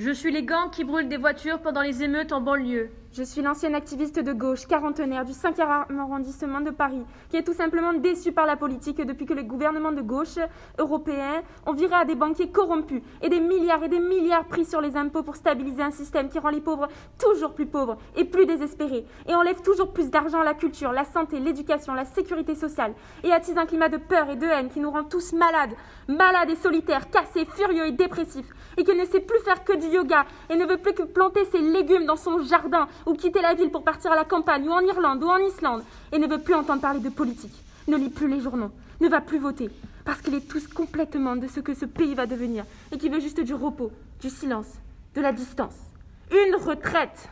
Je suis les gangs qui brûlent des voitures pendant les émeutes en banlieue. Je suis l'ancienne activiste de gauche, quarantenaire du 5e arrondissement de Paris, qui est tout simplement déçue par la politique depuis que les gouvernements de gauche européens ont viré à des banquiers corrompus et des milliards et des milliards pris sur les impôts pour stabiliser un système qui rend les pauvres toujours plus pauvres et plus désespérés et enlève toujours plus d'argent à la culture, la santé, l'éducation, la sécurité sociale et attise un climat de peur et de haine qui nous rend tous malades, malades et solitaires, cassés, furieux et dépressifs et qui ne sait plus faire que du yoga et ne veut plus que planter ses légumes dans son jardin ou quitter la ville pour partir à la campagne ou en Irlande ou en Islande et ne veut plus entendre parler de politique, ne lit plus les journaux, ne va plus voter parce qu'il est tous complètement de ce que ce pays va devenir et qui veut juste du repos, du silence, de la distance. Une retraite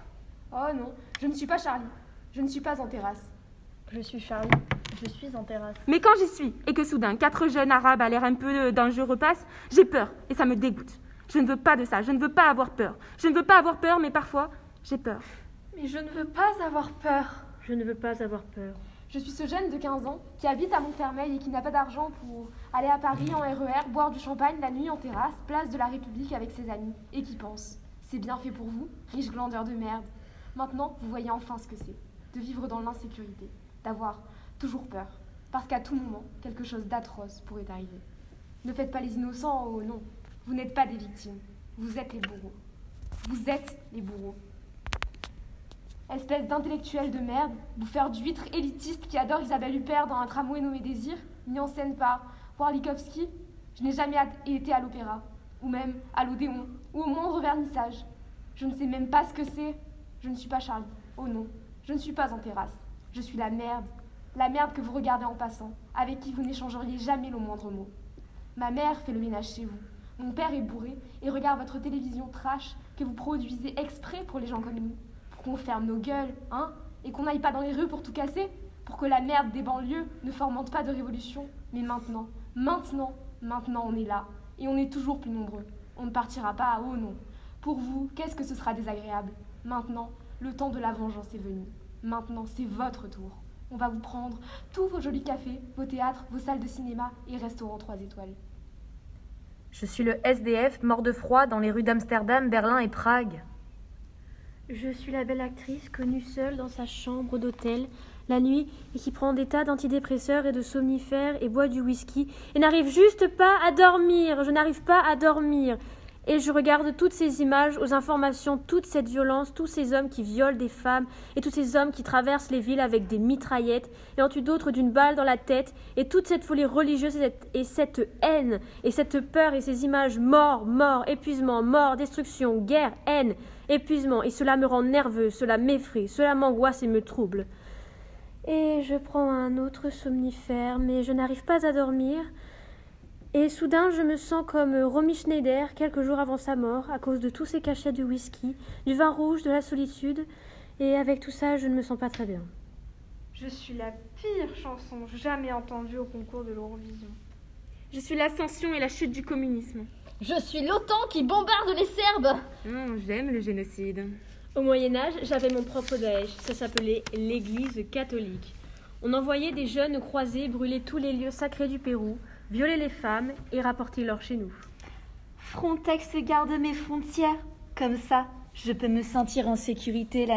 Oh non, je ne suis pas Charlie. Je ne suis pas en terrasse. Je suis Charlie. Je suis en terrasse. Mais quand j'y suis et que soudain quatre jeunes arabes à l'air un peu dangereux repassent, j'ai peur et ça me dégoûte. Je ne veux pas de ça, je ne veux pas avoir peur. Je ne veux pas avoir peur, mais parfois, j'ai peur. Mais je ne veux pas avoir peur. Je ne veux pas avoir peur. Je suis ce jeune de 15 ans qui habite à Montfermeil et qui n'a pas d'argent pour aller à Paris en RER, boire du champagne la nuit en terrasse, place de la République avec ses amis, et qui pense C'est bien fait pour vous, riche glandeur de merde. Maintenant, vous voyez enfin ce que c'est de vivre dans l'insécurité, d'avoir toujours peur, parce qu'à tout moment, quelque chose d'atroce pourrait arriver. Ne faites pas les innocents, oh non, vous n'êtes pas des victimes, vous êtes les bourreaux. Vous êtes les bourreaux. Espèce d'intellectuel de merde, bouffeur d'huîtres élitiste qui adore Isabelle Huppert dans un tramway nommé Désir, mis en scène par Warlikowski, je n'ai jamais été à l'opéra, ou même à l'Odéon, ou au moindre vernissage. Je ne sais même pas ce que c'est. Je ne suis pas Charlie. Oh non, je ne suis pas en terrasse. Je suis la merde. La merde que vous regardez en passant, avec qui vous n'échangeriez jamais le moindre mot. Ma mère fait le ménage chez vous. Mon père est bourré et regarde votre télévision trash que vous produisez exprès pour les gens comme nous. Qu'on ferme nos gueules, hein Et qu'on n'aille pas dans les rues pour tout casser Pour que la merde des banlieues ne fomente pas de révolution Mais maintenant, maintenant, maintenant on est là. Et on est toujours plus nombreux. On ne partira pas à haut, non. Pour vous, qu'est-ce que ce sera désagréable? Maintenant, le temps de la vengeance est venu. Maintenant, c'est votre tour. On va vous prendre tous vos jolis cafés, vos théâtres, vos salles de cinéma et restaurants 3 étoiles. Je suis le SDF mort de froid dans les rues d'Amsterdam, Berlin et Prague. Je suis la belle actrice connue seule dans sa chambre d'hôtel la nuit et qui prend des tas d'antidépresseurs et de somnifères et boit du whisky et n'arrive juste pas à dormir. Je n'arrive pas à dormir. Et je regarde toutes ces images, aux informations, toute cette violence, tous ces hommes qui violent des femmes, et tous ces hommes qui traversent les villes avec des mitraillettes, et en tuent d'autres d'une balle dans la tête, et toute cette folie religieuse et cette, et cette haine, et cette peur, et ces images mort, mort, épuisement, mort, destruction, guerre, haine, épuisement, et cela me rend nerveux, cela m'effraie, cela m'angoisse et me trouble. Et je prends un autre somnifère, mais je n'arrive pas à dormir. Et soudain, je me sens comme Romy Schneider quelques jours avant sa mort, à cause de tous ces cachets de whisky, du vin rouge, de la solitude. Et avec tout ça, je ne me sens pas très bien. Je suis la pire chanson jamais entendue au concours de l'Eurovision. Je suis l'ascension et la chute du communisme. Je suis l'OTAN qui bombarde les Serbes. Mmh, J'aime le génocide. Au Moyen Âge, j'avais mon propre Daesh. Ça s'appelait l'Église catholique. On envoyait des jeunes croisés brûler tous les lieux sacrés du Pérou, violer les femmes et rapporter l'or chez nous. Frontex garde mes frontières. Comme ça, je peux me sentir en sécurité la